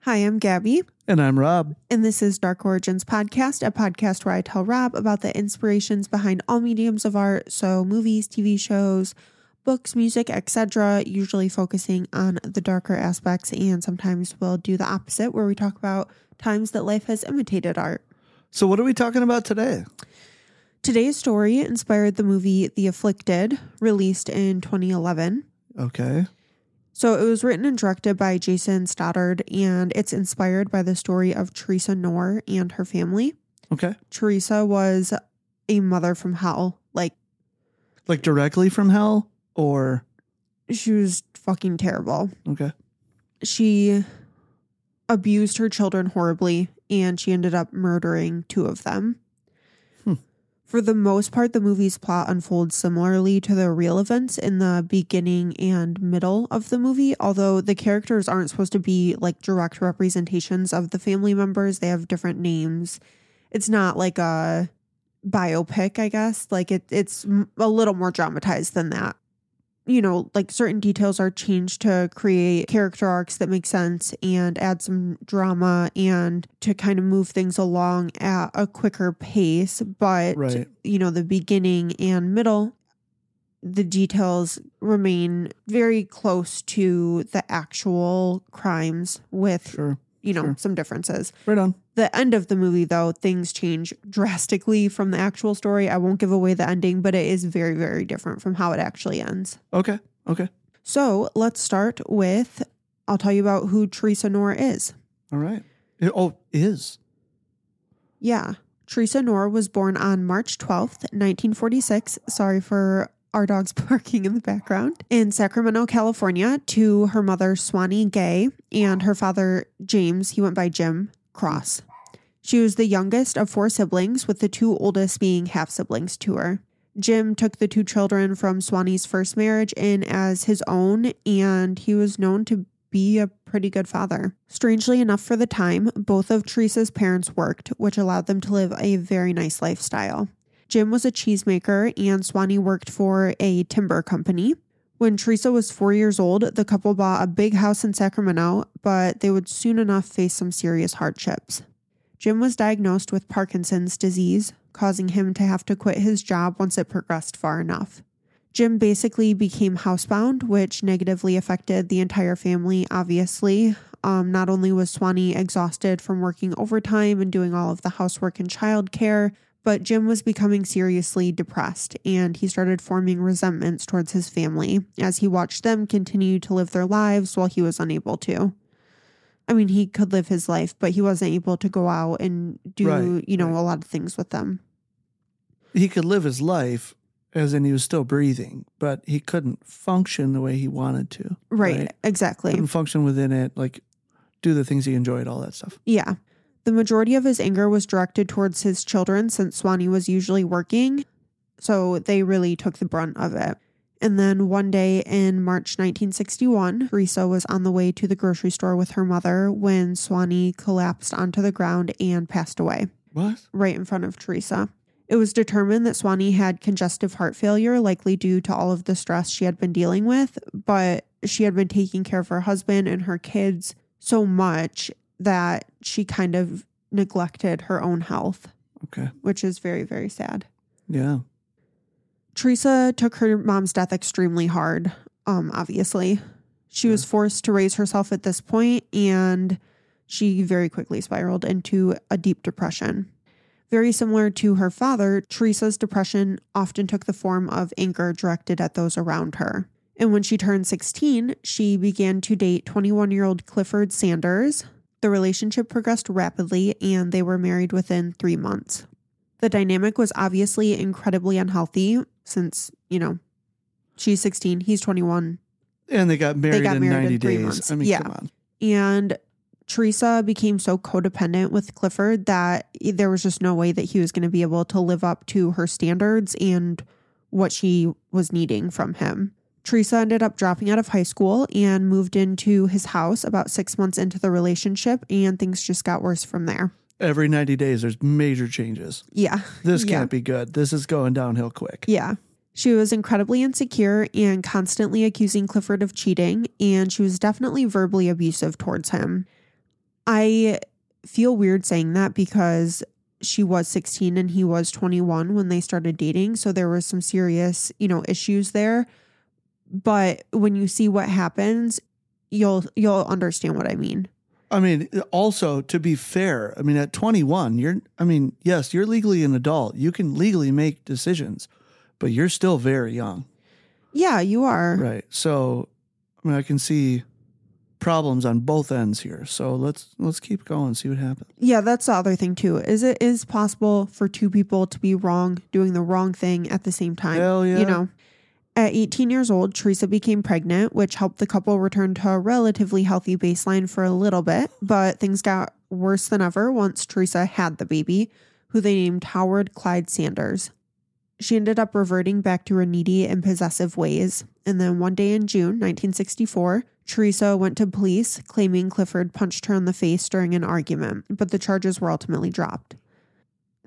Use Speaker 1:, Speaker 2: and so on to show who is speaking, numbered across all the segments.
Speaker 1: Hi, I'm Gabby,
Speaker 2: And I'm Rob.
Speaker 1: and this is Dark Origins Podcast, a podcast where I tell Rob about the inspirations behind all mediums of art, so movies, TV shows, books, music, etc., usually focusing on the darker aspects, and sometimes we'll do the opposite where we talk about times that life has imitated art.
Speaker 2: So, what are we talking about today?
Speaker 1: Today's story inspired the movie The Afflicted, released in 2011.
Speaker 2: Okay.
Speaker 1: So it was written and directed by Jason Stoddard, and it's inspired by the story of Theresa Knorr and her family.
Speaker 2: Okay.
Speaker 1: Theresa was a mother from hell. Like,
Speaker 2: Like directly from hell or
Speaker 1: she was fucking terrible.
Speaker 2: okay.
Speaker 1: She abused her children horribly, and she ended up murdering two of them. For the most part, the movie's plot unfolds similarly to the real events in the beginning and middle of the movie, although the characters aren't supposed to be like direct representations of the family members. They have different names. It's not like a biopic, I guess. Like it, it's a little more dramatized than that. You know, like certain details are changed to create character arcs that make sense and add some drama and to kind of move things along at a quicker pace. But,
Speaker 2: Right.
Speaker 1: you know, the beginning and middle, the details remain very close to the actual crimes with,
Speaker 2: Sure.
Speaker 1: You know,
Speaker 2: sure.
Speaker 1: some differences.
Speaker 2: Right on.
Speaker 1: The end of the movie, though, things change drastically from the actual story. I won't give away the ending, but it is very, very different from how it actually ends.
Speaker 2: Okay. Okay.
Speaker 1: So let's start with I'll tell you about who Theresa Knorr is.
Speaker 2: All right. It, oh, is.
Speaker 1: Yeah. Theresa Knorr was born on March 12th, 1946. Sorry for our dogs barking in the background. In Sacramento, California, to her mother, Swanee Gay, and her father, James. He went by Jim Cross. She was the youngest of four siblings, with the two oldest being half siblings to her. Jim took the two children from Swanee's first marriage in as his own, and he was known to be a pretty good father. Strangely enough, for the time, both of Theresa's parents worked, which allowed them to live a very nice lifestyle. Jim was a cheesemaker, and Swanee worked for a timber company. When Theresa was four years old, the couple bought a big house in Sacramento, but they would soon enough face some serious hardships. Jim was diagnosed with Parkinson's disease, causing him to have to quit his job once it progressed far enough. Jim basically became housebound, which negatively affected the entire family, obviously. Um, not only was Swanee exhausted from working overtime and doing all of the housework and childcare, but Jim was becoming seriously depressed and he started forming resentments towards his family as he watched them continue to live their lives while he was unable to. I mean, he could live his life, but he wasn't able to go out and do,
Speaker 2: Right,
Speaker 1: you know,
Speaker 2: right.
Speaker 1: a lot of things with them.
Speaker 2: He could live his life as in he was still breathing, but he couldn't function the way he wanted to.
Speaker 1: Right, exactly.
Speaker 2: Couldn't function within it, like do the things he enjoyed, all that stuff.
Speaker 1: Yeah. The majority of his anger was directed towards his children since Swanee was usually working. So they really took the brunt of it. And then one day in March 1961, Theresa was on the way to the grocery store with her mother when Swanee collapsed onto the ground and passed away
Speaker 2: What?
Speaker 1: right in front of Theresa. It was determined that Swanee had congestive heart failure, likely due to all of the stress she had been dealing with, but she had been taking care of her husband and her kids so much that she kind of neglected her own health,
Speaker 2: Okay.
Speaker 1: which is very, very sad.
Speaker 2: Yeah.
Speaker 1: Theresa took her mom's death extremely hard, um, obviously. She was forced to raise herself at this point, and she very quickly spiraled into a deep depression. Very similar to her father, Theresa's depression often took the form of anger directed at those around her. And when she turned 16, she began to date 21 year old Clifford Sanders. The relationship progressed rapidly, and they were married within three months. The dynamic was obviously incredibly unhealthy since, you know, she's 16, he's 21.
Speaker 2: And they got married they
Speaker 1: got
Speaker 2: in
Speaker 1: married
Speaker 2: 90
Speaker 1: in three
Speaker 2: days.
Speaker 1: months.
Speaker 2: I mean,
Speaker 1: Yeah.
Speaker 2: come on.
Speaker 1: And Theresa became so codependent with Clifford that there was just no way that he was going to be able to live up to her standards and what she was needing from him. Theresa ended up dropping out of high school and moved into his house about six months into the relationship, and things just got worse from there.
Speaker 2: Every 90 days, there's major changes.
Speaker 1: Yeah.
Speaker 2: This
Speaker 1: Yeah.
Speaker 2: can't be good. This is going downhill quick.
Speaker 1: Yeah. She was incredibly insecure and constantly accusing Clifford of cheating, and she was definitely verbally abusive towards him. I feel weird saying that because she was 16 and he was 21 when they started dating, so there was some serious, you know, issues there. But when you see what happens, you'll you'll understand what I mean.
Speaker 2: I mean, also to be fair, I mean, at 21, you're, I mean, yes, you're legally an adult. You can legally make decisions, but you're still very young.
Speaker 1: Yeah, you are.
Speaker 2: Right. So, I mean, I can see problems on both ends here. So let's, let's keep going, see what happens.
Speaker 1: Yeah, that's the other thing too. Is it is possible for two people to be wrong, doing the wrong thing at the same time?
Speaker 2: Hell yeah.
Speaker 1: You know. At 18 years old, Theresa became pregnant, which helped the couple return to a relatively healthy baseline for a little bit, but things got worse than ever once Theresa had the baby, who they named Howard Clyde Sanders. She ended up reverting back to her needy and possessive ways. And then one day in June 1964, Theresa went to police claiming Clifford punched her in the face during an argument, but the charges were ultimately dropped.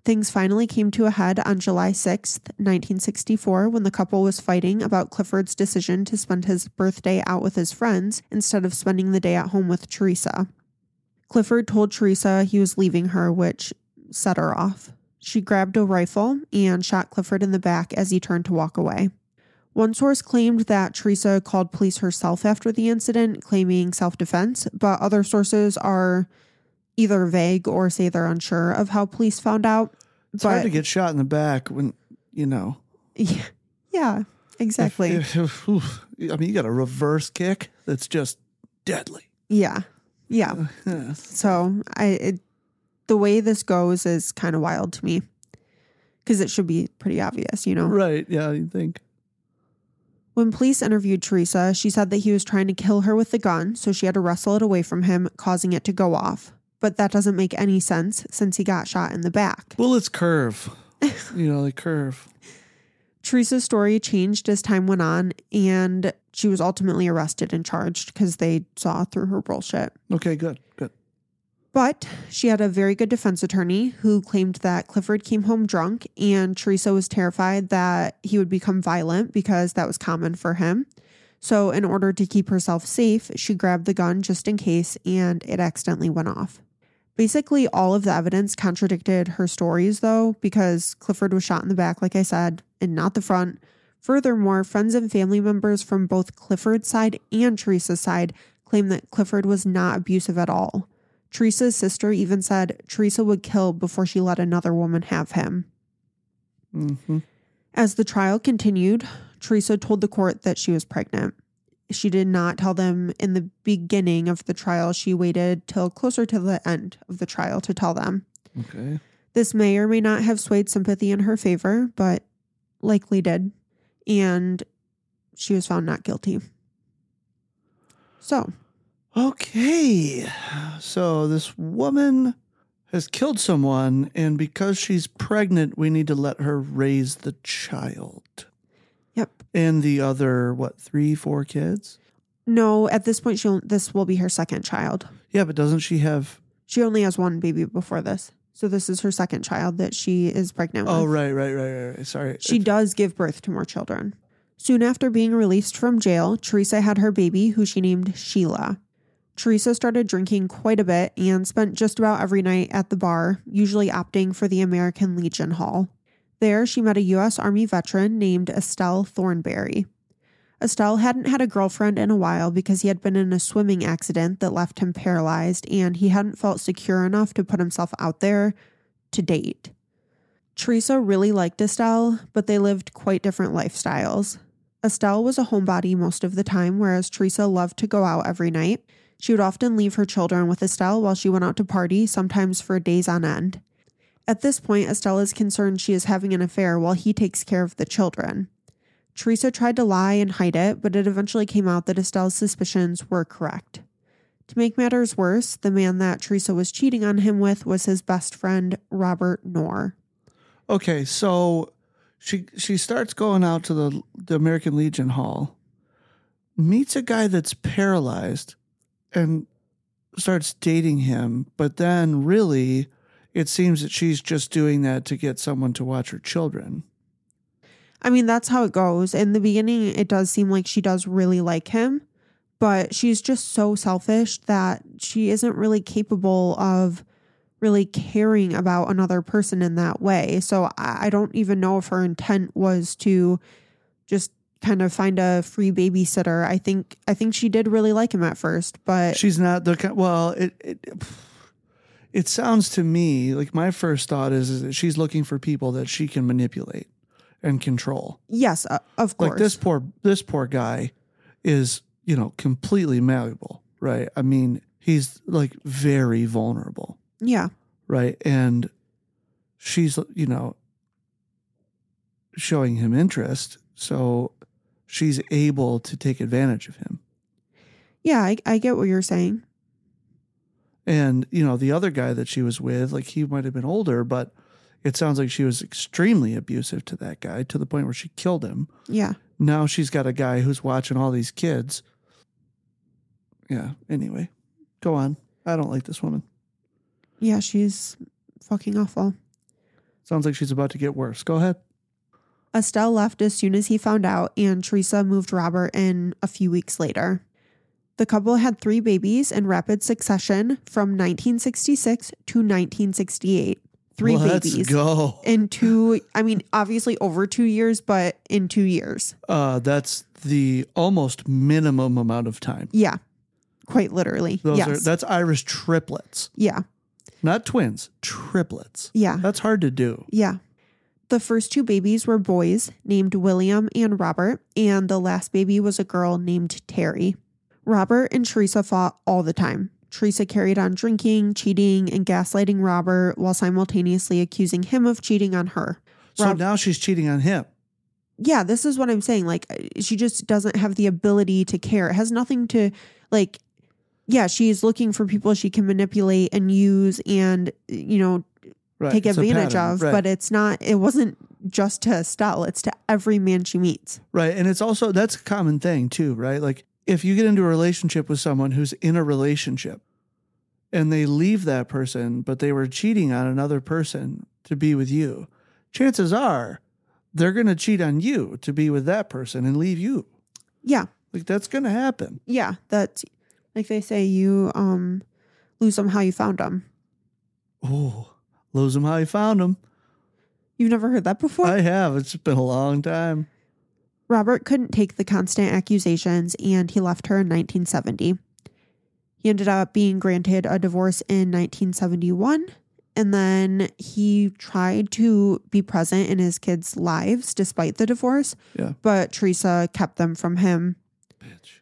Speaker 1: Things finally came to a head on July 6th, 1964, when the couple was fighting about Clifford's decision to spend his birthday out with his friends instead of spending the day at home with Theresa. Clifford told Theresa he was leaving her, which set her off. She grabbed a rifle and shot Clifford in the back as he turned to walk away. One source claimed that Theresa called police herself after the incident, claiming self defense, but other sources are either vague or say they're unsure of how police found out.
Speaker 2: It's
Speaker 1: but
Speaker 2: hard to get shot in the back when, you know.
Speaker 1: yeah, yeah, exactly.
Speaker 2: if- if- oof. I mean, you got a reverse kick that's just deadly.
Speaker 1: yeah, yeah.
Speaker 2: Yeah.
Speaker 1: So I, it, the way this goes is kind of wild to me because it should be pretty obvious, you know.
Speaker 2: Right. Yeah, you think.
Speaker 1: When police interviewed Theresa, she said that he was trying to kill her with the gun, so she had to wrestle it away from him, causing it to go off. But that doesn't make any sense since he got shot in the back.
Speaker 2: Bullets curve. you know, they curve.
Speaker 1: Theresa's story changed as time went on, and she was ultimately arrested and charged because they saw through her bullshit.
Speaker 2: Okay, good. Good.
Speaker 1: But she had a very good defense attorney who claimed that Clifford came home drunk, and Theresa was terrified that he would become violent because that was common for him. So, in order to keep herself safe, she grabbed the gun just in case, and it accidentally went off. Basically, all of the evidence contradicted her stories, though, because Clifford was shot in the back, like I said, and not the front. Furthermore, friends and family members from both Clifford's side and Theresa's side claim that Clifford was not abusive at all. Theresa's sister even said Theresa would kill before she let another woman have him.
Speaker 2: hmm
Speaker 1: As the trial continued, Theresa told the court that she was pregnant. She did not tell them in the beginning of the trial. She waited till closer to the end of the trial to tell them.
Speaker 2: Okay.
Speaker 1: This may or may not have swayed sympathy in her favor, but likely did. and she was found not guilty. So,
Speaker 2: Okay. So this woman has killed someone, and because she's pregnant, we need to let her raise the child.
Speaker 1: Yep.
Speaker 2: And the other, what, three, four kids?
Speaker 1: No, at this point, she'll this will be her second child.
Speaker 2: Yeah, but doesn't she have.
Speaker 1: She only has one baby before this, so this is her second child that she is pregnant oh, with.
Speaker 2: Oh, right, right, right, right. right. Sorry.
Speaker 1: She does give birth to more children. Soon after being released from jail, Theresa had her baby, who she named Sheila. Theresa started drinking quite a bit and spent just about every night at the bar, usually opting for the American Legion Hall. There, she met a U.S. Army veteran named Estelle Thornberry. Estelle hadn't had a girlfriend in a while because he had been in a swimming accident that left him paralyzed, and he hadn't felt secure enough to put himself out there to date. Theresa really liked Estelle, but they lived quite different lifestyles. Estelle was a homebody most of the time, whereas Theresa loved to go out every night. She would often leave her children with Estelle while she went out to party, sometimes for days on end. At this point, Estelle is concerned she is having an affair while he takes care of the children. Theresa tried to lie and hide it, but it eventually came out that Estelle's suspicions were correct. To make matters worse, the man that Theresa was cheating on him with was his best friend, Robert Knorr.
Speaker 2: Okay, so she she starts going out to the the American Legion Hall, meets a guy that's paralyzed, and starts dating him. But then, really, it seems that she's just doing that to get someone to watch her children.
Speaker 1: I mean, that's how it goes. In the beginning, it does seem like she does really like him, but she's just so selfish that she isn't really capable of really caring about another person in that way. So I don't even know if her intent was to just kind of find a free babysitter. I think I think she did really like him at first, but
Speaker 2: She's not the well. It it it sounds to me like my first thought is, is that she's looking for people that she can manipulate and control.
Speaker 1: yes, uh, of course.
Speaker 2: Like this poor this poor guy is you know completely malleable, right? I mean, he's like very vulnerable,
Speaker 1: yeah.
Speaker 2: right? And she's you know showing him interest, so she's able to take advantage of him.
Speaker 1: Yeah, I, I get what you're saying.
Speaker 2: And, you know, the other guy that she was with, like he might have been older, but it sounds like she was extremely abusive to that guy to the point where she killed him.
Speaker 1: Yeah.
Speaker 2: Now she's got a guy who's watching all these kids. Yeah. Anyway, go on. I don't like this woman.
Speaker 1: Yeah, she's fucking awful.
Speaker 2: Sounds like she's about to get worse. Go ahead.
Speaker 1: Estelle left as soon as he found out, and Theresa moved Robert in a few weeks later. The couple had three babies in rapid succession from 1966 to 1968. 3
Speaker 2: Let's
Speaker 1: babies
Speaker 2: go.
Speaker 1: in two, I mean, obviously over two years, but in two years.
Speaker 2: Uh, that's the almost minimum amount of time.
Speaker 1: Yeah, quite literally.
Speaker 2: Those
Speaker 1: yes.
Speaker 2: are that's Irish triplets,
Speaker 1: yeah.
Speaker 2: not twins, triplets.
Speaker 1: Yeah.
Speaker 2: That's hard to do.
Speaker 1: Yeah. The first two babies were boys named William and Robert, and the last baby was a girl named Terry. Robert and Theresa fought all the time. Theresa carried on drinking, cheating, and gaslighting Robert while simultaneously accusing him of cheating on her.
Speaker 2: So
Speaker 1: Rob-
Speaker 2: now she's cheating on him.
Speaker 1: Yeah, this is what I'm saying. Like, she just doesn't have the ability to care. It has nothing to, like, yeah, she's looking for people she can manipulate and use and, you know,
Speaker 2: Right.
Speaker 1: take
Speaker 2: It's
Speaker 1: advantage of,
Speaker 2: right.
Speaker 1: but it's not, it wasn't just to Estelle, it's to every man she meets.
Speaker 2: Right. And it's also, that's a common thing too, right? Like if you get into a relationship with someone who's in a relationship and they leave that person, but they were cheating on another person to be with you, chances are they're going to cheat on you to be with that person and leave you.
Speaker 1: Yeah.
Speaker 2: Like that's going to happen.
Speaker 1: Yeah. That's like they say, you um lose them how you found them.
Speaker 2: Oh, lose them how you found them.
Speaker 1: You've never heard that before?
Speaker 2: I have. It's been a long time.
Speaker 1: Robert couldn't take the constant accusations and he left her in 1970. He ended up being granted a divorce in 1971 and then he tried to be present in his kids' lives despite the divorce,
Speaker 2: Yeah.
Speaker 1: but Theresa kept them from him.
Speaker 2: Bitch.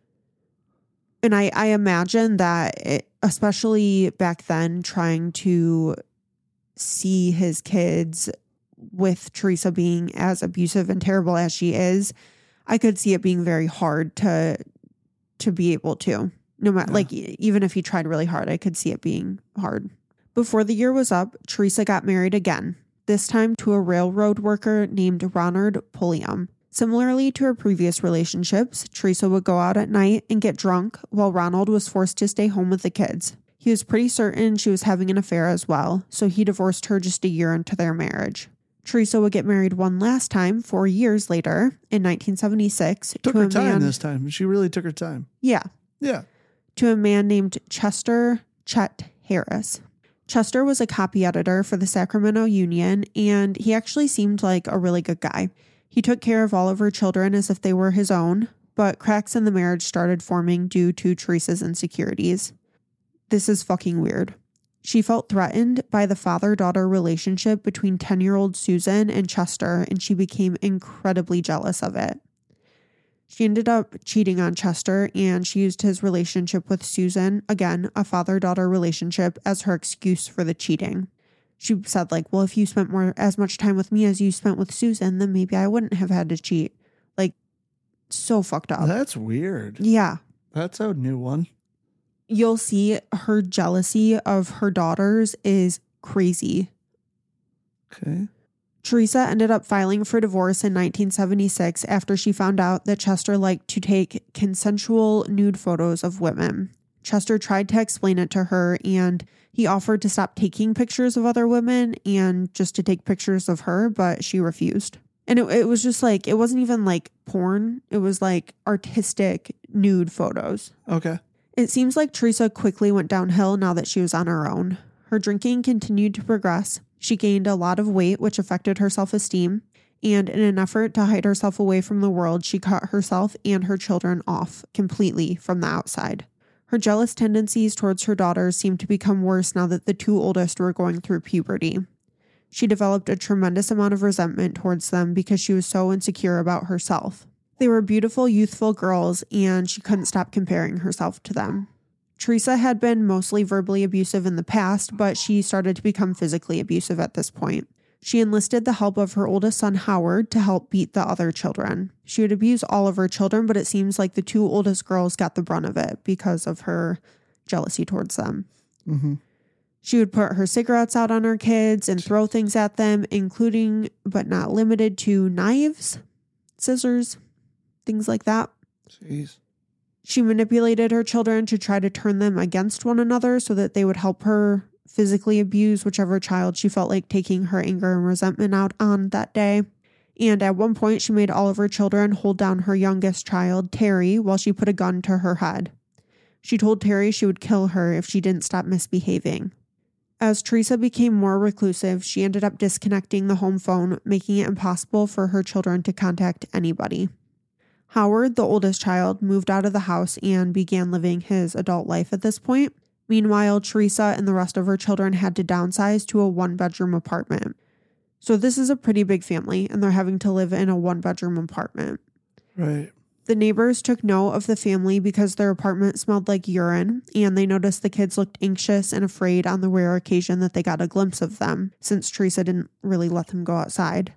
Speaker 1: And I, I imagine that, it, especially back then, trying to see his kids with Theresa being as abusive and terrible as she is, I could see it being very hard to to be able to. No matter
Speaker 2: Yeah.
Speaker 1: like even if he tried really hard, I could see it being hard. Before the year was up, Theresa got married again, this time to a railroad worker named Ronald Pulliam. Similarly to her previous relationships, Theresa would go out at night and get drunk while Ronald was forced to stay home with the kids. He was pretty certain she was having an affair as well, so he divorced her just a year into their marriage. Theresa would get married one last time four years later in 1976
Speaker 2: Took
Speaker 1: to
Speaker 2: her time
Speaker 1: man.
Speaker 2: this time. She really took her time.
Speaker 1: Yeah,
Speaker 2: Yeah.
Speaker 1: to a man named Chester Chet Harris. Chester was a copy editor for the Sacramento Union, and he actually seemed like a really good guy. He took care of all of her children as if they were his own, but cracks in the marriage started forming due to Theresa's insecurities. This is fucking weird. She felt threatened by the father daughter relationship between 10 year old Susan and Chester, and she became incredibly jealous of it. She ended up cheating on Chester and she used his relationship with Susan, again, a father daughter relationship, as her excuse for the cheating. She said, like, well, if you spent more as much time with me as you spent with Susan, then maybe I wouldn't have had to cheat. Like, so fucked up.
Speaker 2: That's weird.
Speaker 1: yeah.
Speaker 2: That's a new one.
Speaker 1: You'll see her jealousy of her daughters is crazy.
Speaker 2: Okay.
Speaker 1: Theresa ended up filing for divorce in 1976 after she found out that Chester liked to take consensual nude photos of women. Chester tried to explain it to her and he offered to stop taking pictures of other women and just to take pictures of her, but she refused. And it, it was just like, it wasn't even like porn, it was like artistic nude photos.
Speaker 2: Okay.
Speaker 1: It seems like Theresa quickly went downhill now that she was on her own. Her drinking continued to progress. She gained a lot of weight, which affected her self esteem. And in an effort to hide herself away from the world, she cut herself and her children off completely from the outside. Her jealous tendencies towards her daughters seemed to become worse now that the two oldest were going through puberty. She developed a tremendous amount of resentment towards them because she was so insecure about herself. They were beautiful, youthful girls, and she couldn't stop comparing herself to them. Theresa had been mostly verbally abusive in the past, but she started to become physically abusive at this point. She enlisted the help of her oldest son, Howard, to help beat the other children. She would abuse all of her children, but it seems like the two oldest girls got the brunt of it because of her jealousy towards them.
Speaker 2: Mm-hmm.
Speaker 1: She would put her cigarettes out on her kids and throw things at them, including but not limited to knives, scissors, things like that.
Speaker 2: Jeez.
Speaker 1: She manipulated her children to try to turn them against one another so that they would help her physically abuse whichever child she felt like taking her anger and resentment out on that day. And at one point, she made all of her children hold down her youngest child, Terry, while she put a gun to her head. She told Terry she would kill her if she didn't stop misbehaving. As Theresa became more reclusive, she ended up disconnecting the home phone, making it impossible for her children to contact anybody. Howard, the oldest child, moved out of the house and began living his adult life at this point. Meanwhile, Theresa and the rest of her children had to downsize to a one bedroom apartment. So, this is a pretty big family, and they're having to live in a one bedroom apartment.
Speaker 2: Right.
Speaker 1: The neighbors took note of the family because their apartment smelled like urine, and they noticed the kids looked anxious and afraid on the rare occasion that they got a glimpse of them, since Theresa didn't really let them go outside.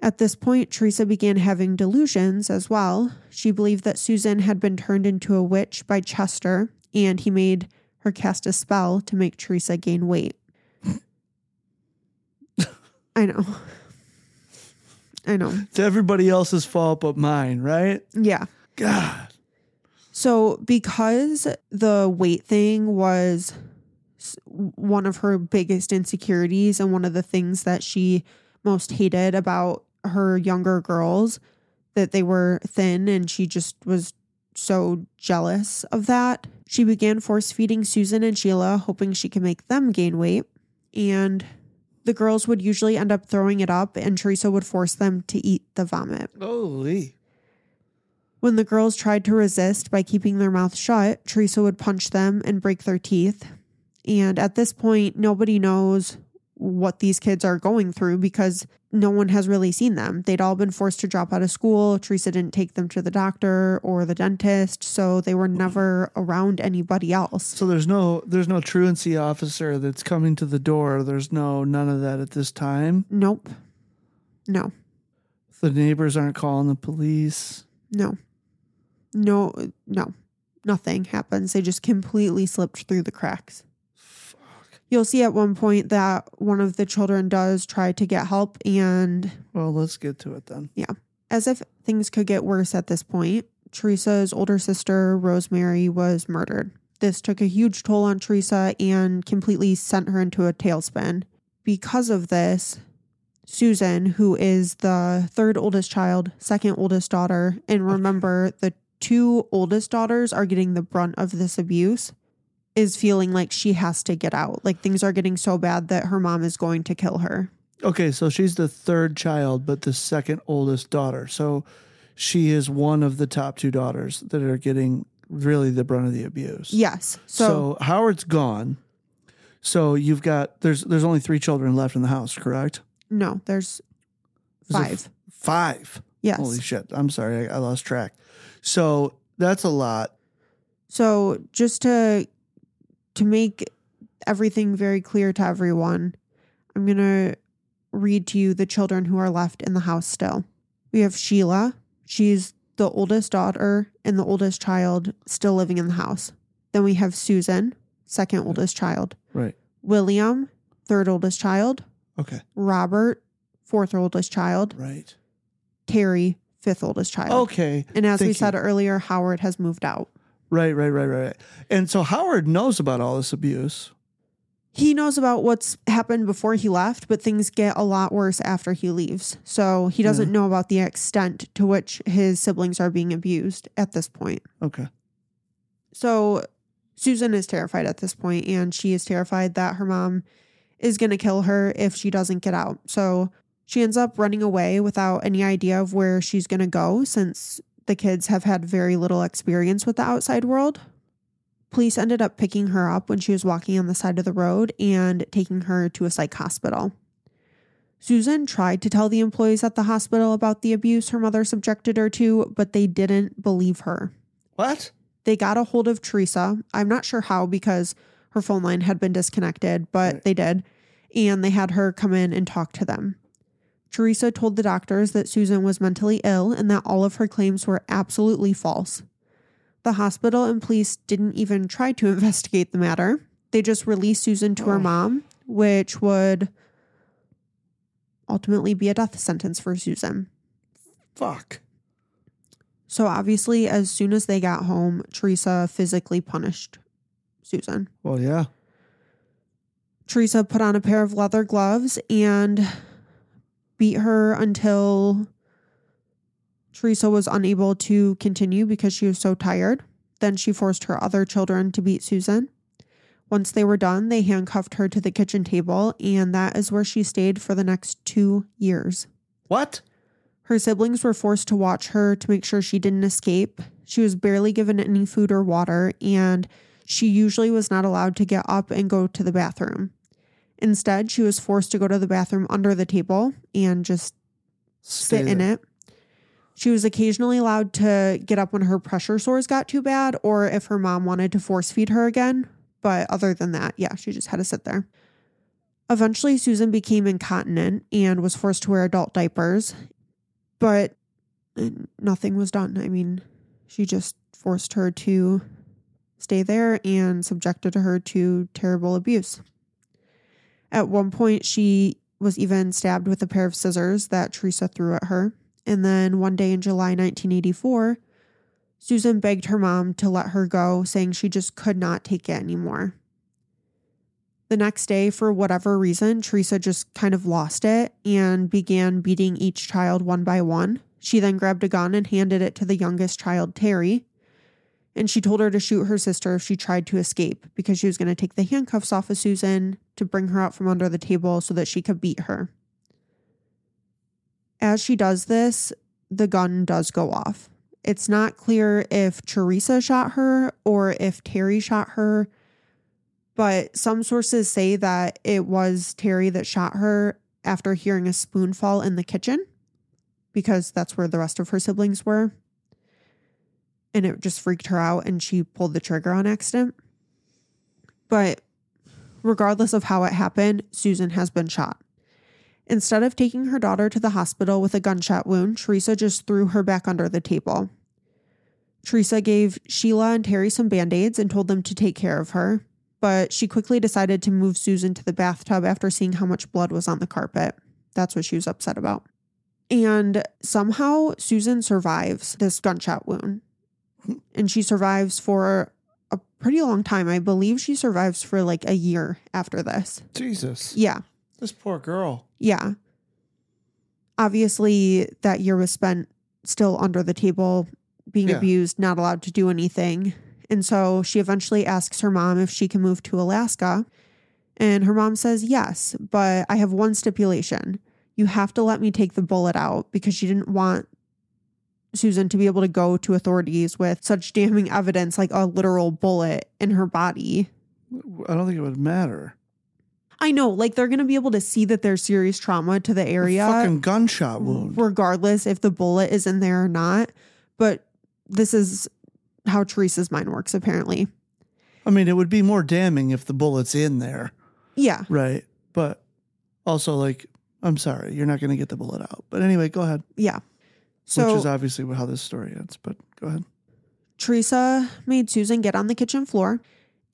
Speaker 1: At this point, Theresa began having delusions as well. She believed that Susan had been turned into a witch by Chester, and he made her cast a spell to make Theresa gain weight. I know. I know.
Speaker 2: It's everybody else's fault but mine, right?
Speaker 1: Yeah.
Speaker 2: God.
Speaker 1: So, because the weight thing was one of her biggest insecurities and one of the things that she most hated about her younger girls, that they were thin, and she just was so jealous of that, she began force feeding Susan and Sheila, hoping she could make them gain weight. And the girls would usually end up throwing it up, and Theresa would force them to eat the vomit.
Speaker 2: Holy.
Speaker 1: When the girls tried to resist by keeping their mouth shut, Theresa would punch them and break their teeth. And at this point, nobody knows what these kids are going through because no one has really seen them. They'd all been forced to drop out of school. Theresa didn't take them to the doctor or the dentist, so they were mm-hmm. never around anybody else.
Speaker 2: So there's no there's no truancy officer that's coming to the door. There's no none of that at this time.
Speaker 1: Nope. No.
Speaker 2: The neighbors aren't calling the police.
Speaker 1: No. No, no. Nothing happens. They just completely slipped through the cracks. You'll see at one point that one of the children does try to get help, and
Speaker 2: Well, let's get to it then. Yeah.
Speaker 1: As if things could get worse at this point, Theresa's older sister, Rosemary, was murdered. This took a huge toll on Theresa and completely sent her into a tailspin. Because of this, Susan, who is the third oldest child, second oldest daughter, and remember the two oldest daughters are getting the brunt of this abuse, is feeling like she has to get out. Like things are getting so bad that her mom is going to kill her.
Speaker 2: Okay, so she's the third child, but the second oldest daughter. So she is one of the top two daughters that are getting really the brunt of the abuse.
Speaker 1: Yes. So,
Speaker 2: So, Howard's gone. So you've got there's there's only three children left in the house, correct?
Speaker 1: no, there's
Speaker 2: Is it
Speaker 1: five.
Speaker 2: Five.
Speaker 1: Yes.
Speaker 2: Holy shit! I'm sorry, I, I lost track. So that's a lot.
Speaker 1: So just to to make everything very clear to everyone, I'm going to read to you the children who are left in the house still. We have Sheila. She's the oldest daughter and the oldest child still living in the house. Then we have Susan, second oldest child.
Speaker 2: Right.
Speaker 1: William, third oldest child.
Speaker 2: Okay.
Speaker 1: Robert, fourth oldest child.
Speaker 2: Right.
Speaker 1: Terry, fifth oldest child.
Speaker 2: Okay.
Speaker 1: And as we
Speaker 2: Thank
Speaker 1: said
Speaker 2: you.
Speaker 1: earlier, Howard has moved out.
Speaker 2: Right. Right. Right. Right. Right. And so Howard knows about all this abuse.
Speaker 1: he knows about what's happened before he left, but things get a lot worse after he leaves. So he doesn't know about the extent to which his siblings are being abused at this point.
Speaker 2: Okay.
Speaker 1: So Susan is terrified at this point, and she is terrified that her mom is going to kill her if she doesn't get out. So she ends up running away without any idea of where she's going to go since the kids have had very little experience with the outside world. Police ended up picking her up when she was walking on the side of the road and taking her to a psych hospital. Susan tried to tell the employees at the hospital about the abuse her mother subjected her to, but they didn't believe her.
Speaker 2: What?
Speaker 1: They got a hold of Theresa. I'm not sure how because her phone line had been disconnected, but
Speaker 2: Right.
Speaker 1: they did. And they had her come in and talk to them. Theresa told the doctors that Susan was mentally ill and that all of her claims were absolutely false. The hospital and police didn't even try to investigate the matter. They just released Susan to her mom, which would ultimately be a death sentence for Susan.
Speaker 2: Fuck.
Speaker 1: So obviously, as soon as they got home, Theresa physically punished Susan.
Speaker 2: Well, yeah.
Speaker 1: Theresa put on a pair of leather gloves and beat her until Theresa was unable to continue because she was so tired. Then she forced her other children to beat Susan. Once they were done, they handcuffed her to the kitchen table, and that is where she stayed for the next two years.
Speaker 2: What?
Speaker 1: Her siblings were forced to watch her to make sure she didn't escape. She was barely given any food or water, and she usually was not allowed to get up and go to the bathroom. Instead, she was forced to go to the bathroom under the table and just
Speaker 2: Stay
Speaker 1: sit in it. She was occasionally allowed to get up when her pressure sores got too bad or if her mom wanted to force feed her again. But other than that, yeah, she just had to sit there. Eventually, Susan became incontinent and was forced to wear adult diapers, but nothing was done. I mean, she just forced her to stay there and subjected her to terrible abuse. At one point, she was even stabbed with a pair of scissors that Theresa threw at her. And then one day in July 1984, Susan begged her mom to let her go, saying she just could not take it anymore. The next day, for whatever reason, Theresa just kind of lost it and began beating each child one by one. She then grabbed a gun and handed it to the youngest child, Terry. And she told her to shoot her sister if she tried to escape because she was going to take the handcuffs off of Susan to bring her out from under the table so that she could beat her. As she does this, the gun does go off. It's not clear if Theresa shot her or if Terry shot her, but some sources say that it was Terry that shot her after hearing a spoon fall in the kitchen because that's where the rest of her siblings were. And it just freaked her out and she pulled the trigger on accident. But regardless of how it happened, Susan has been shot. Instead of taking her daughter to the hospital with a gunshot wound, Theresa just threw her back under the table. Theresa gave Sheila and Terry some band aids and told them to take care of her, but she quickly decided to move Susan to the bathtub after seeing how much blood was on the carpet. That's what she was upset about. And somehow Susan survives this gunshot wound. And she survives for a pretty long time. I believe she survives for like a year after this.
Speaker 2: Jesus.
Speaker 1: Yeah.
Speaker 2: This poor girl.
Speaker 1: Yeah. Obviously, that year was spent still under the table, being
Speaker 2: Yeah.
Speaker 1: abused, not allowed to do anything. And so she eventually asks her mom if she can move to Alaska. And her mom says, yes, but I have one stipulation. You have to let me take the bullet out because she didn't want Susan to be able to go to authorities with such damning evidence like a literal bullet in her body.
Speaker 2: I don't think it would matter.
Speaker 1: I know, like they're going to be able to see that there's serious trauma to the area.
Speaker 2: Fucking gunshot wound.
Speaker 1: regardless if the bullet is in there or not. But this is how Theresa's mind works, apparently.
Speaker 2: I mean, it would be more damning if the bullet's in there,
Speaker 1: Yeah.
Speaker 2: right? But also, like, I'm sorry, you're not going to get the bullet out. But anyway, go ahead.
Speaker 1: Yeah. So
Speaker 2: Which is obviously how this story ends. But go ahead.
Speaker 1: Theresa made Susan get on the kitchen floor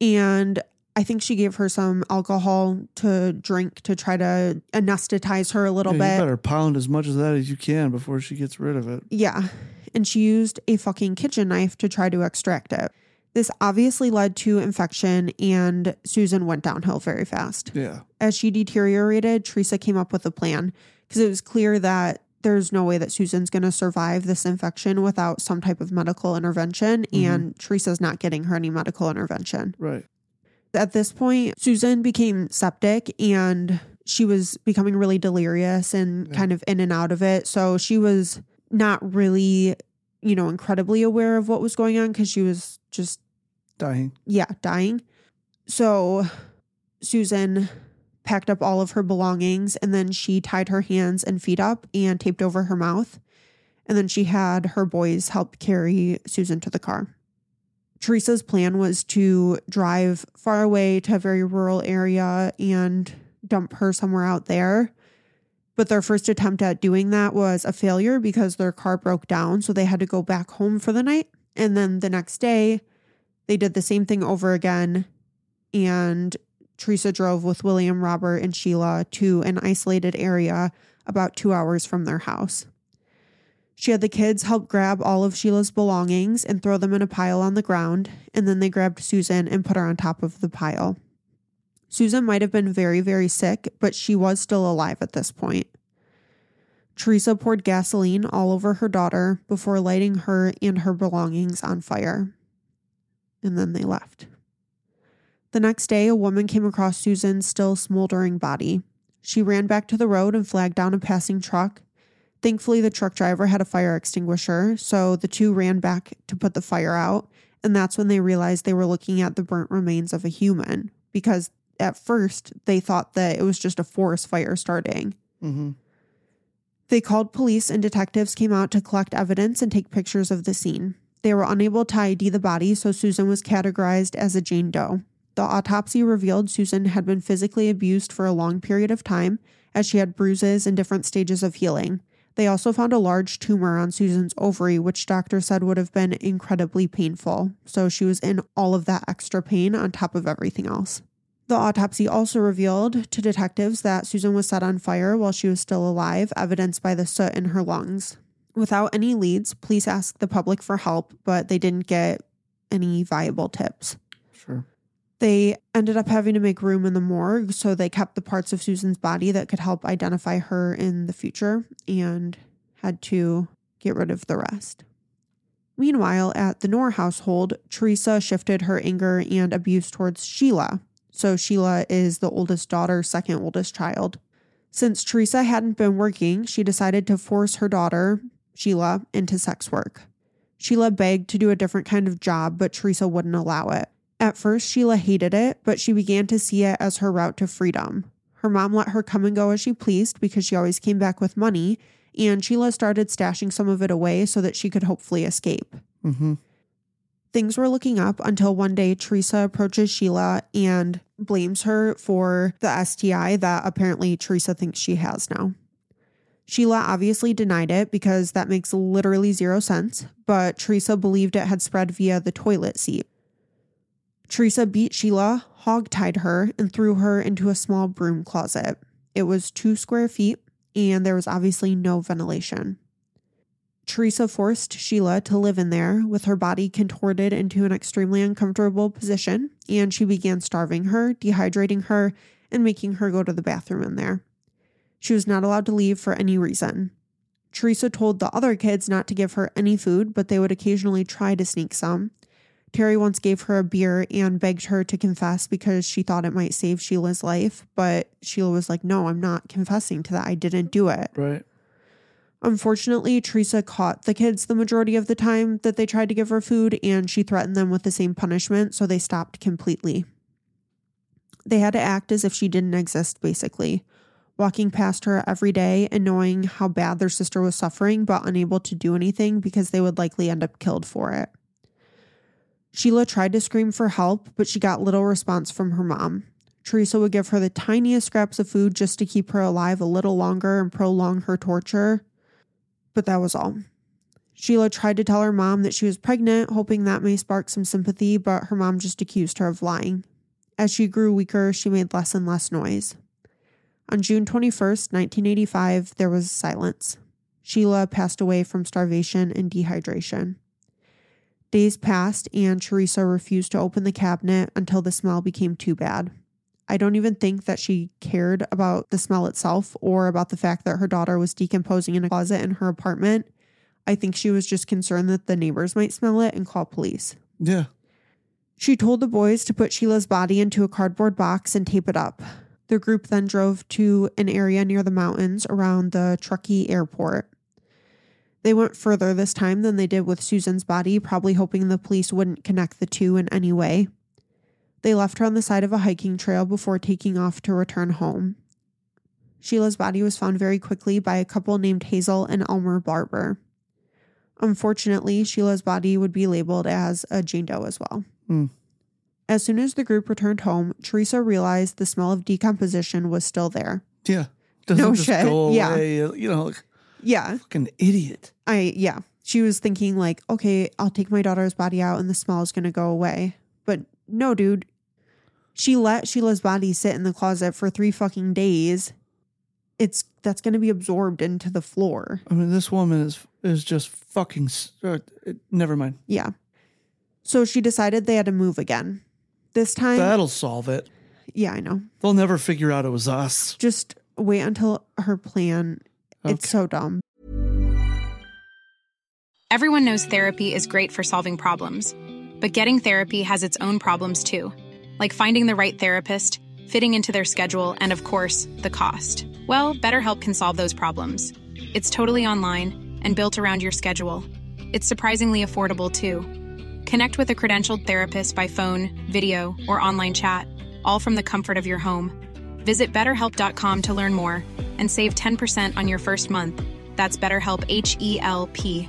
Speaker 1: and I think she gave her some alcohol to drink to try to anesthetize her a little
Speaker 2: Yeah, You
Speaker 1: bit.
Speaker 2: better pound as much of that as you can before she gets rid of it.
Speaker 1: Yeah. And she used a fucking kitchen knife to try to extract it. This obviously led to infection and Susan went downhill very fast.
Speaker 2: Yeah.
Speaker 1: as she deteriorated, Theresa came up with a plan because it was clear that there's no way that Susan's going to survive this infection without some type of medical intervention, mm-hmm. and Theresa's not getting her any medical intervention.
Speaker 2: Right.
Speaker 1: At this point, Susan became septic and she was becoming really delirious and
Speaker 2: Yeah.
Speaker 1: kind of in and out of it. So she was not really, you know, incredibly aware of what was going on because she was just
Speaker 2: Dying.
Speaker 1: yeah, dying. So Susan packed up all of her belongings and then she tied her hands and feet up and taped over her mouth. And then she had her boys help carry Susan to the car. Theresa's plan was to drive far away to a very rural area and dump her somewhere out there. But their first attempt at doing that was a failure because their car broke down. So they had to go back home for the night. And then the next day, they did the same thing over again. And Theresa drove with William, Robert, and Sheila to an isolated area about two hours from their house. She had the kids help grab all of Sheila's belongings and throw them in a pile on the ground, and then they grabbed Susan and put her on top of the pile. Susan might have been very, very sick, but she was still alive at this point. Theresa poured gasoline all over her daughter before lighting her and her belongings on fire. And then they left. The next day, a woman came across Susan's still smoldering body. She ran back to the road and flagged down a passing truck. Thankfully, the truck driver had a fire extinguisher, so the two ran back to put the fire out. And that's when they realized they were looking at the burnt remains of a human because at first they thought that it was just a forest fire starting.
Speaker 2: Mm-hmm.
Speaker 1: They called police and detectives came out to collect evidence and take pictures of the scene. They were unable to ID the body, so Susan was categorized as a Jane Doe. The autopsy revealed Susan had been physically abused for a long period of time, as she had bruises in different stages of healing. They also found a large tumor on Susan's ovary, which doctors said would have been incredibly painful. So she was in all of that extra pain on top of everything else. The autopsy also revealed to detectives that Susan was set on fire while she was still alive, evidenced by the soot in her lungs. Without any leads, police asked the public for help, but they didn't get any viable tips. They ended up having to make room in the morgue, so they kept the parts of Susan's body that could help identify her in the future and had to get rid of the rest. Meanwhile, at the Knorr household, Theresa shifted her anger and abuse towards Sheila. So Sheila is the oldest daughter, second oldest child. Since Theresa hadn't been working, she decided to force her daughter, Sheila, into sex work. Sheila begged to do a different kind of job, but Theresa wouldn't allow it. At first, Sheila hated it, but she began to see it as her route to freedom. Her mom let her come and go as she pleased because she always came back with money, and Sheila started stashing some of it away so that she could hopefully escape.
Speaker 2: Mm-hmm.
Speaker 1: Things were looking up until one day Theresa approaches Sheila and blames her for the STI that apparently Theresa thinks she has now. Sheila obviously denied it because that makes literally zero sense, but Theresa believed it had spread via the toilet seat. Theresa beat Sheila, hogtied her, and threw her into a small broom closet. It was two square feet, and there was obviously no ventilation. Theresa forced Sheila to live in there with her body contorted into an extremely uncomfortable position, and she began starving her, dehydrating her, and making her go to the bathroom in there. She was not allowed to leave for any reason. Theresa told the other kids not to give her any food, but they would occasionally try to sneak some. Terry once gave her a beer and begged her to confess because she thought it might save Sheila's life, but Sheila was like, No, I'm not confessing to that. I didn't do it.
Speaker 2: Right.
Speaker 1: Unfortunately, Theresa caught the kids the majority of the time that they tried to give her food, and she threatened them with the same punishment, so they stopped completely. They had to act as if she didn't exist, basically, walking past her every day and knowing how bad their sister was suffering, but unable to do anything because they would likely end up killed for it. Sheila tried to scream for help, but she got little response from her mom. Theresa would give her the tiniest scraps of food just to keep her alive a little longer and prolong her torture, but that was all. Sheila tried to tell her mom that she was pregnant, hoping that may spark some sympathy, but her mom just accused her of lying. As she grew weaker, she made less and less noise. On June 21st, 1985, there was silence. Sheila passed away from starvation and dehydration. Days passed, and Theresa refused to open the cabinet until the smell became too bad. I don't even think that she cared about the smell itself or about the fact that her daughter was decomposing in a closet in her apartment. I think she was just concerned that the neighbors might smell it and call police.
Speaker 2: Yeah.
Speaker 1: She told the boys to put Sheila's body into a cardboard box and tape it up. The group then drove to an area near the mountains around the Truckee airport. They went further this time than they did with Susan's body, probably hoping the police wouldn't connect the two in any way. They left her on the side of a hiking trail before taking off to return home. Sheila's body was found very quickly by a couple named Hazel and Elmer Barber. Unfortunately, Sheila's body would be labeled as a Jane Doe as well.
Speaker 2: Hmm.
Speaker 1: As soon as the group returned home, Theresa realized the smell of decomposition was still there.
Speaker 2: Yeah. Doesn't
Speaker 1: No shit.
Speaker 2: go
Speaker 1: Yeah.
Speaker 2: You know, like
Speaker 1: Yeah,
Speaker 2: fucking idiot.
Speaker 1: I yeah. She was thinking like, okay, I'll take my daughter's body out and the smell is going to go away. But no, dude. She let Sheila's body sit in the closet for 3 fucking days. It's that's going to be absorbed into the floor.
Speaker 2: I mean, this woman is is just fucking. Uh, it, never mind.
Speaker 1: Yeah. So she decided they had to move again. This time,
Speaker 2: That'll solve it.
Speaker 1: yeah, I know.
Speaker 2: They'll never figure out it was us.
Speaker 1: Just wait until her plan. It's so dumb.
Speaker 3: Everyone knows therapy is great for solving problems, but getting therapy has its own problems too, like finding the right therapist, fitting into their schedule, and of course, the cost. Well, BetterHelp can solve those problems. It's totally online and built around your schedule. It's surprisingly affordable too. Connect with a credentialed therapist by phone, video, or online chat, all from the comfort of your home. Visit betterhelp.com to learn more and save 10% on your first month. That's BetterHelp H E L P.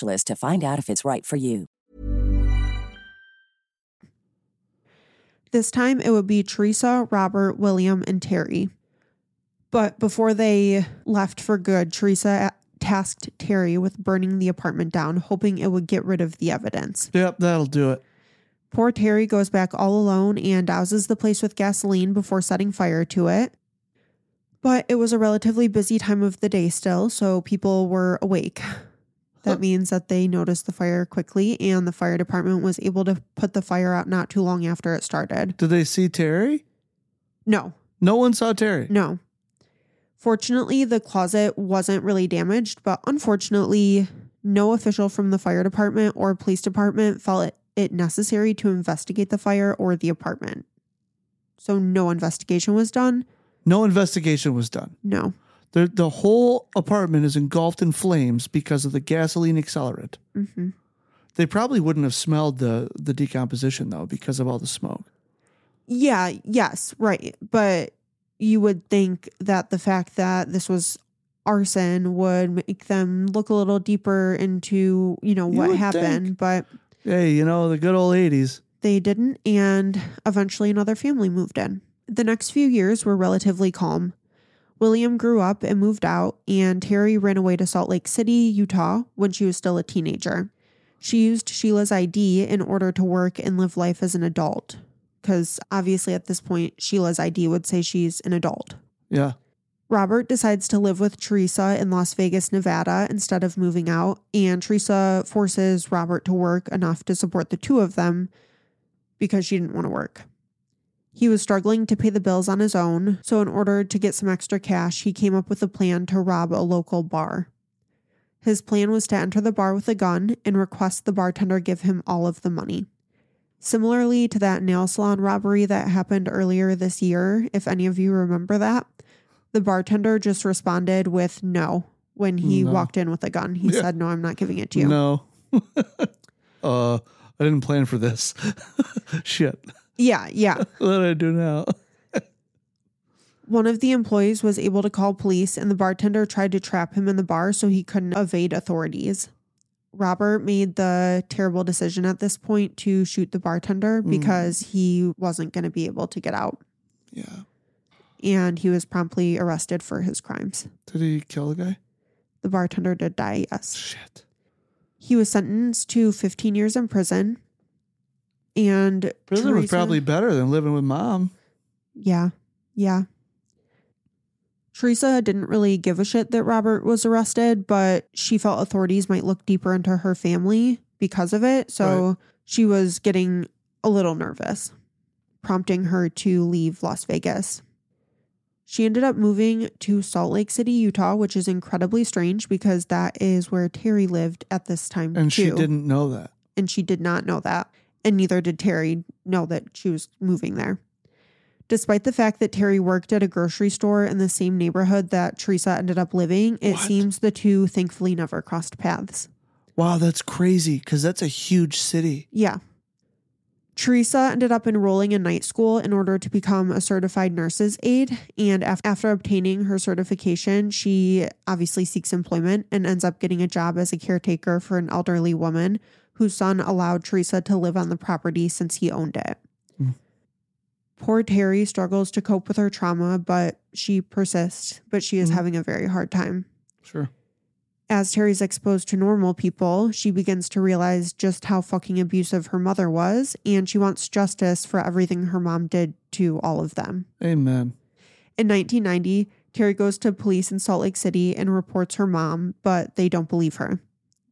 Speaker 4: to find out if it's right for you.
Speaker 1: This time it would be Theresa, Robert, William, and Terry. But before they left for good, Theresa tasked Terry with burning the apartment down, hoping it would get rid of the evidence.
Speaker 2: Yep, that'll do it.
Speaker 1: Poor Terry goes back all alone and douses the place with gasoline before setting fire to it. But it was a relatively busy time of the day still, so people were awake. That means that they noticed the fire quickly, and the fire department was able to put the fire out not too long after it started.
Speaker 2: Did they see Terry?
Speaker 1: No,
Speaker 2: No one saw Terry.
Speaker 1: no. Fortunately, the closet wasn't really damaged, but unfortunately, no official from the fire department or police department felt it, necessary to investigate the fire or the apartment. So, no investigation was done.
Speaker 2: No investigation was done.
Speaker 1: No.
Speaker 2: The the whole apartment is engulfed in flames because of the gasoline accelerant.
Speaker 1: hmm
Speaker 2: They probably wouldn't have smelled the the decomposition though because of all the smoke.
Speaker 1: Yeah, yes, right. But you would think that the fact that this was arson would make them look a little deeper into, you know, what
Speaker 2: would
Speaker 1: happened,
Speaker 2: think.
Speaker 1: but
Speaker 2: Hey, you know the good old eighties.
Speaker 1: they didn't. And eventually another family moved in. The next few years were relatively calm. William grew up and moved out, and Terry ran away to Salt Lake City, Utah, when she was still a teenager. She used Sheila's ID in order to work and live life as an adult. Because obviously, at this point, Sheila's ID would say she's an adult.
Speaker 2: Yeah.
Speaker 1: Robert decides to live with Theresa in Las Vegas, Nevada, instead of moving out, and Theresa forces Robert to work enough to support the two of them because she didn't want to work. He was struggling to pay the bills on his own, so in order to get some extra cash, he came up with a plan to rob a local bar. His plan was to enter the bar with a gun and request the bartender give him all of the money. Similarly to that nail salon robbery that happened earlier this year, if any of you remember that, the bartender just responded with no when he
Speaker 2: No.
Speaker 1: walked in with a gun. He
Speaker 2: Yeah.
Speaker 1: said, No, I'm not giving it to you.
Speaker 2: No. uh, I didn't plan for this. Shit.
Speaker 1: Yeah, yeah.
Speaker 2: What do I do now?
Speaker 1: One of the employees was able to call police, and the bartender tried to trap him in the bar so he couldn't evade authorities. Robert made the terrible decision at this point to shoot the bartender mm. because he wasn't going to be able to get out,
Speaker 2: Yeah.
Speaker 1: and he was promptly arrested for his crimes.
Speaker 2: Did he kill the guy?
Speaker 1: The bartender did die, yes.
Speaker 2: Shit.
Speaker 1: He was sentenced to 15 years in prison. And
Speaker 2: Prison was probably better than living with mom.
Speaker 1: Yeah. Yeah. Theresa didn't really give a shit that Robert was arrested, but she felt authorities might look deeper into her family because of it. So
Speaker 2: Right.
Speaker 1: she was getting a little nervous, prompting her to leave Las Vegas. She ended up moving to Salt Lake City, Utah, which is incredibly strange because that is where Terry lived at this time.
Speaker 2: And she didn't know that.
Speaker 1: and she did not know that. And neither did Terry know that she was moving there. Despite the fact that Terry worked at a grocery store in the same neighborhood that Theresa ended up living, it
Speaker 2: What?
Speaker 1: seems the two thankfully never crossed paths.
Speaker 2: Wow, that's crazy because that's a huge city.
Speaker 1: Yeah. Theresa ended up enrolling in night school in order to become a certified nurse's aide. And af- after obtaining her certification, she obviously seeks employment and ends up getting a job as a caretaker for an elderly woman whose son allowed Theresa to live on the property since he owned it.
Speaker 2: Mm.
Speaker 1: Poor Terry struggles to cope with her trauma, but she persists, but she is
Speaker 2: Mhm.
Speaker 1: having a very hard time.
Speaker 2: Sure.
Speaker 1: As Terry's exposed to normal people, she begins to realize just how fucking abusive her mother was, and she wants justice for everything her mom did to all of them.
Speaker 2: Amen.
Speaker 1: In 1990, Terry goes to police in Salt Lake City and reports her mom, but they don't believe her.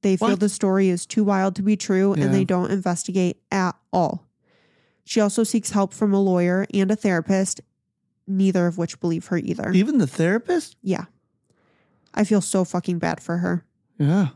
Speaker 1: They feel
Speaker 2: What?
Speaker 1: the story is too wild to be true
Speaker 2: Yeah.
Speaker 1: and they don't investigate at all. She also seeks help from a lawyer and a therapist, neither of which believe her either.
Speaker 2: Even the therapist?
Speaker 1: Yeah. I feel so fucking bad for her.
Speaker 2: Yeah.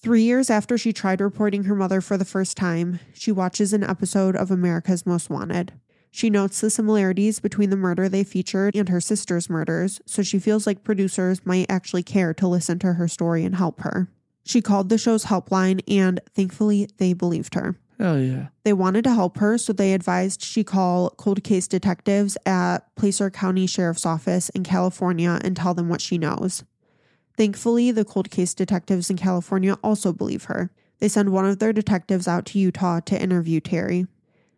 Speaker 1: Three years after she tried reporting her mother for the first time, she watches an episode of America's Most Wanted. She notes the similarities between the murder they featured and her sister's murders, so she feels like producers might actually care to listen to her story and help her. She called the show's helpline, and thankfully, they believed her.
Speaker 2: Hell yeah.
Speaker 1: They wanted to help her, so they advised she call cold case detectives at Placer County Sheriff's Office in California and tell them what she knows. Thankfully, the cold case detectives in California also believe her. They send one of their detectives out to Utah to interview Terry.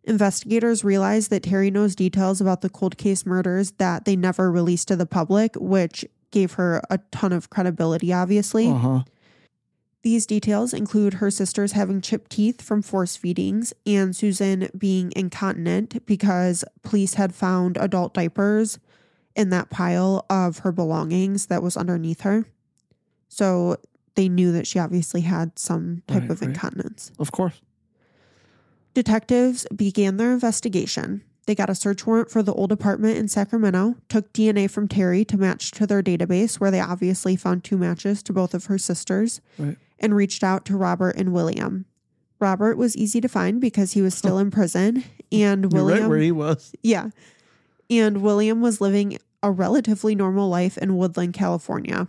Speaker 1: Investigators realize that Terry knows details about the cold case murders that they never released to the public, which gave her a ton of credibility, obviously.
Speaker 2: Uh huh.
Speaker 1: These details include her sisters having chipped teeth from force feedings and Susan being incontinent because police had found adult diapers in that pile of her belongings that was underneath her. So they knew that she obviously had some type
Speaker 2: Right,
Speaker 1: of
Speaker 2: right.
Speaker 1: incontinence.
Speaker 2: Of course.
Speaker 1: Detectives began their investigation. They got a search warrant for the old apartment in Sacramento, took DNA from Terry to match to their database, where they obviously found two matches to both of her sisters,
Speaker 2: Right.
Speaker 1: and reached out to Robert and William. Robert was easy to find because he was still in prison, and William
Speaker 2: right where he was.
Speaker 1: yeah. And William was living a relatively normal life in Woodland, California.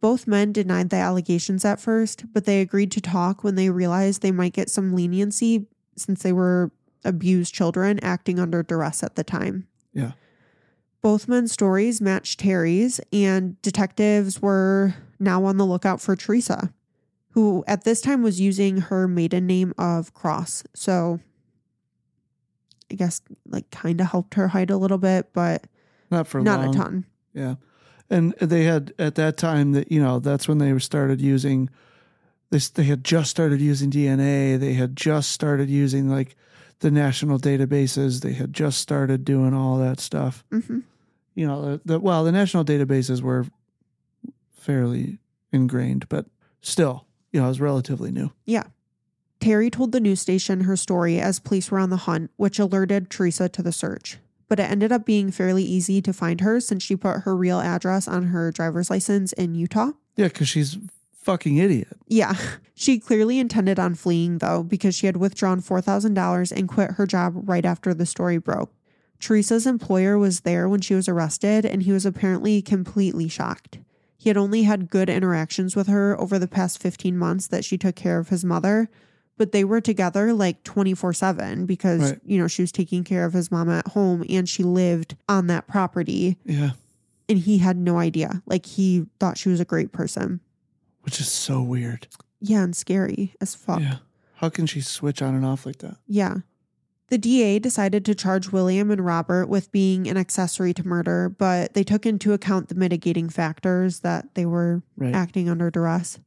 Speaker 1: Both men denied the allegations at first, but they agreed to talk when they realized they might get some leniency since they were abused children acting under duress at the time.
Speaker 2: Yeah.
Speaker 1: Both men's stories matched Terry's, and detectives were now on the lookout for Theresa, who at this time was using her maiden name of Cross. So I guess like kind of helped her hide a little bit, but
Speaker 2: Not for
Speaker 1: not
Speaker 2: long.
Speaker 1: a ton.
Speaker 2: Yeah. And they had at that time that you know that's when they started using this they had just started using DNA, they had just started using like the national databases, they had just started doing all that stuff.
Speaker 1: hmm
Speaker 2: You know, the, the well, the national databases were fairly ingrained, but still, you know, it was relatively new. Yeah.
Speaker 1: Terry told the news station her story as police were on the hunt, which alerted Theresa to the search. But it ended up being fairly easy to find her since she put her real address on her driver's license in Utah.
Speaker 2: Yeah, because she's fucking idiot.
Speaker 1: Yeah, she clearly intended on fleeing though because she had withdrawn $4,000 and quit her job right after the story broke. Theresa's employer was there when she was arrested and he was apparently completely shocked. He had only had good interactions with her over the past 15 months that she took care of his mother, but they were together like 24 7 because,
Speaker 2: Right.
Speaker 1: you know, she was taking care of his mom at home and she lived on that property
Speaker 2: Yeah,
Speaker 1: and he had no idea. Like he thought she was a great person.
Speaker 2: Which is so weird.
Speaker 1: Yeah, and scary as fuck.
Speaker 2: Yeah. How can she switch on and off like that?
Speaker 1: Yeah. The DA decided to charge William and Robert with being an accessory to murder, but they took into account the mitigating factors that they were
Speaker 2: Right.
Speaker 1: acting under duress.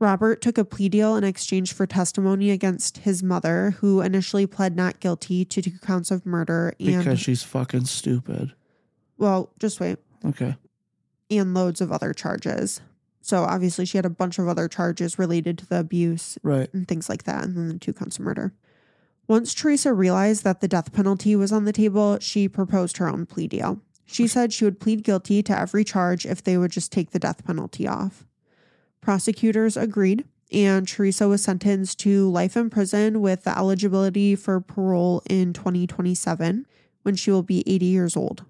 Speaker 1: Robert took a plea deal in exchange for testimony against his mother, who initially pled not guilty to two counts of murder and,
Speaker 2: Because she's fucking stupid.
Speaker 1: well, just wait,
Speaker 2: Okay.
Speaker 1: and loads of other charges. So obviously, she had a bunch of other charges related to the abuse
Speaker 2: Right.
Speaker 1: and things like that, and then the two counts of murder. Once Theresa realized that the death penalty was on the table, she proposed her own plea deal. She said she would plead guilty to every charge if they would just take the death penalty off. Prosecutors agreed, and Theresa was sentenced to life in prison with the eligibility for parole in 2027 when she will be 80 years old.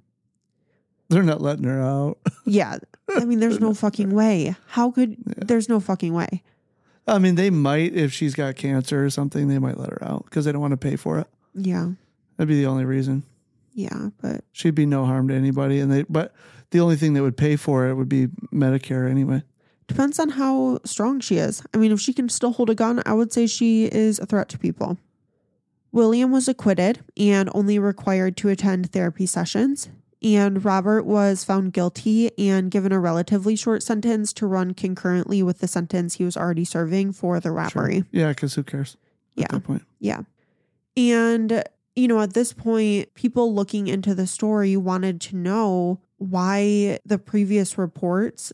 Speaker 2: They're not letting her out.
Speaker 1: Yeah, I mean, there's no fucking way. How could, there's no fucking way.
Speaker 2: I mean, they might if she's got cancer or something. They might let her out because they don't want to pay for it.
Speaker 1: Yeah,
Speaker 2: That'd be the only reason.
Speaker 1: yeah, but
Speaker 2: She'd be no harm to anybody, and they. But the only thing that would pay for it would be Medicare anyway.
Speaker 1: Depends on how strong she is. I mean, if she can still hold a gun, I would say she is a threat to people. William was acquitted and only required to attend therapy sessions. And Robert was found guilty and given a relatively short sentence to run concurrently with the sentence he was already serving for the robbery.
Speaker 2: Yeah, because who cares? At
Speaker 1: Yeah.
Speaker 2: that point.
Speaker 1: Yeah. And, you know, at this point, people looking into the story wanted to know why the previous reports,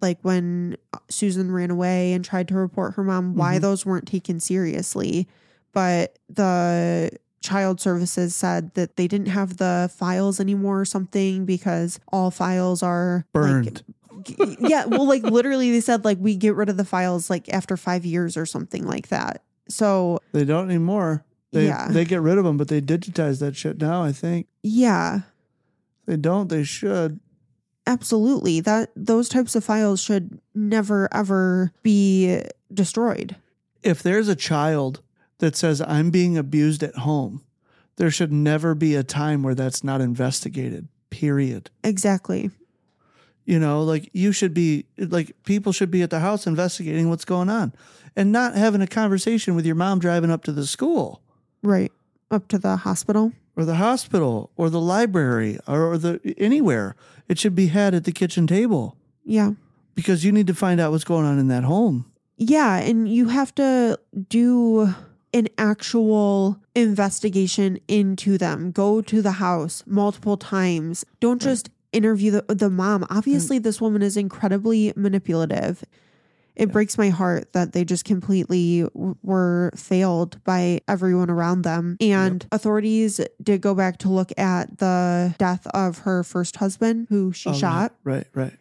Speaker 1: like when Susan ran away and tried to report her mom, why
Speaker 2: Mhm.
Speaker 1: those weren't taken seriously. But the child services said that they didn't have the files anymore or something because all files are
Speaker 2: Burned.
Speaker 1: g- yeah, well, like literally, they said like we get rid of the files like after five years or something like that. So
Speaker 2: They don't anymore. They,
Speaker 1: Yeah.
Speaker 2: They get rid of them, but they digitize that shit now. I think
Speaker 1: yeah,
Speaker 2: they don't. They should.
Speaker 1: absolutely. That those types of files should never ever be destroyed.
Speaker 2: If there's a child that says I'm being abused at home, there should never be a time where that's not investigated. Period.
Speaker 1: Exactly.
Speaker 2: You know, like you should be like people should be at the house investigating what's going on and not having a conversation with your mom driving up to the school
Speaker 1: Right. Up to the hospital.
Speaker 2: or the hospital or the library or the anywhere. It should be had at the kitchen table
Speaker 1: Yeah.
Speaker 2: because you need to find out what's going on in that home.
Speaker 1: Yeah, and you have to do an actual investigation into them. Go to the house multiple times. Don't just interview the, the mom. Obviously, this woman is incredibly manipulative. It breaks my heart that they just completely w- were failed by everyone around them. And authorities did go back to look at the death of her first husband, who she
Speaker 2: Oh,
Speaker 1: shot.
Speaker 2: Right, right.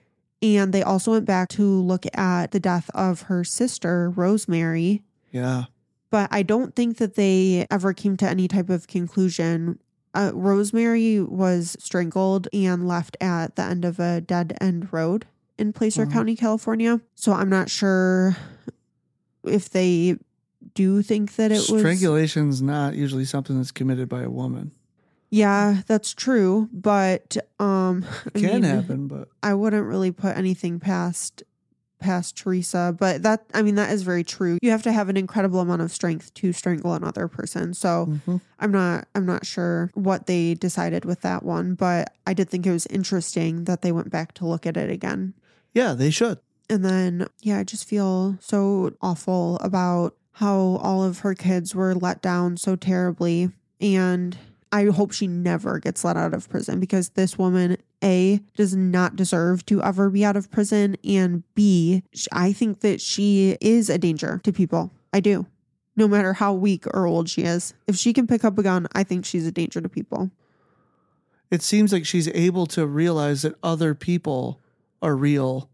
Speaker 1: And they also went back to look at the death of her sister, Rosemary.
Speaker 2: Yeah.
Speaker 1: But I don't think that they ever came to any type of conclusion. Uh, Rosemary was strangled and left at the end of a dead end road in Placer
Speaker 2: Uh-huh.
Speaker 1: County, California. So I'm not sure if they do think that it was.
Speaker 2: Strangulation's not usually something that's committed by a woman.
Speaker 1: Yeah, that's true. But um, I
Speaker 2: Can
Speaker 1: mean,
Speaker 2: happen, but
Speaker 1: I wouldn't really put anything past past Theresa, but that I mean that is very true. You have to have an incredible amount of strength to strangle another person. So
Speaker 2: Mhm.
Speaker 1: I'm not I'm not sure what they decided with that one, but I did think it was interesting that they went back to look at it again.
Speaker 2: yeah, they should.
Speaker 1: And then yeah, I just feel so awful about how all of her kids were let down so terribly and I hope she never gets let out of prison because this woman, A, does not deserve to ever be out of prison. And B, I think that she is a danger to people. I do. No matter how weak or old she is. If she can pick up a gun, I think she's a danger to people.
Speaker 2: It seems like she's able to realize that other people are real,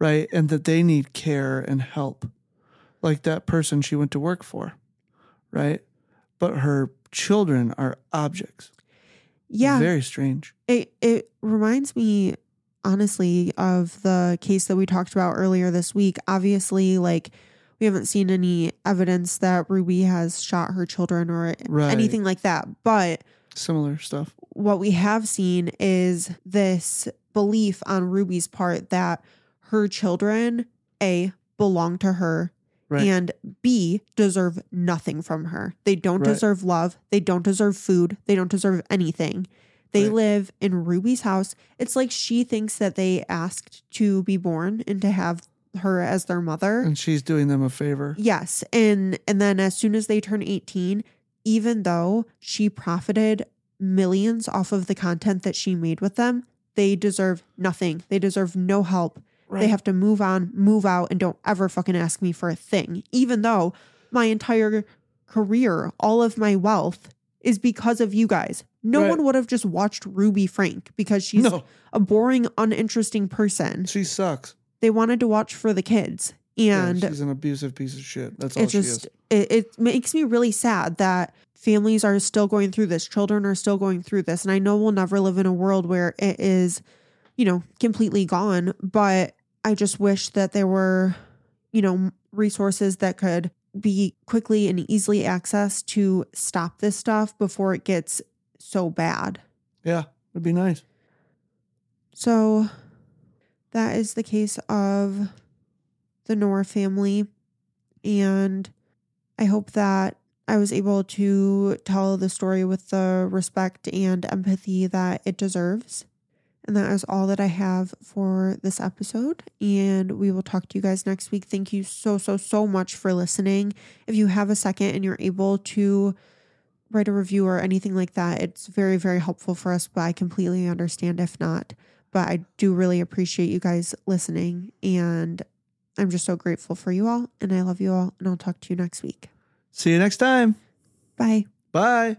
Speaker 2: right? And that they need care and help. Like that person she went to work for, right? But her children are objects.
Speaker 1: Yeah.
Speaker 2: Very strange.
Speaker 1: It it reminds me honestly of the case that we talked about earlier this week. Obviously, like we haven't seen any evidence that Ruby has shot her children or
Speaker 2: Right.
Speaker 1: anything like that. But
Speaker 2: Similar stuff.
Speaker 1: what we have seen is this belief on Ruby's part that her children, A, belong to her,
Speaker 2: Right.
Speaker 1: and B, deserve nothing from her. They don't
Speaker 2: Right.
Speaker 1: deserve love. They don't deserve food. They don't deserve anything. They
Speaker 2: Right.
Speaker 1: live in Ruby's house. It's like she thinks that they asked to be born and to have her as their mother.
Speaker 2: and she's doing them a favor.
Speaker 1: Yes. And and then as soon as they turn 18, even though she profited millions off of the content that she made with them, they deserve nothing. They deserve no help. They have to move on, move out, and don't ever fucking ask me for a thing. Even though my entire career, all of my wealth is because of you guys. No
Speaker 2: Right.
Speaker 1: one would have just watched Ruby Frank because she's
Speaker 2: No.
Speaker 1: a boring, uninteresting person.
Speaker 2: She sucks.
Speaker 1: They wanted to watch for the kids.
Speaker 2: Yeah,
Speaker 1: And
Speaker 2: she's an abusive piece of shit. That's all
Speaker 1: it
Speaker 2: she
Speaker 1: just
Speaker 2: is.
Speaker 1: it, it makes me really sad that families are still going through this children are still going through this and i know we'll never live in a world where it is you know completely gone but i just wish that there were you know resources that could be quickly and easily accessed to stop this stuff before it gets so bad
Speaker 2: Yeah, it'd be nice.
Speaker 1: so that is the case of the Knorr family. And I hope that I was able to tell the story with the respect and empathy that it deserves. And that is all that I have for this episode. And we will talk to you guys next week. Thank you so, so, so much for listening. If you have a second and you're able to write a review or anything like that, it's very, very helpful for us. But I completely understand if not. But I do really appreciate you guys listening. And I'm just so grateful for you all. And I love you all. And I'll talk to you next week.
Speaker 2: See you next time.
Speaker 1: Bye.
Speaker 2: Bye.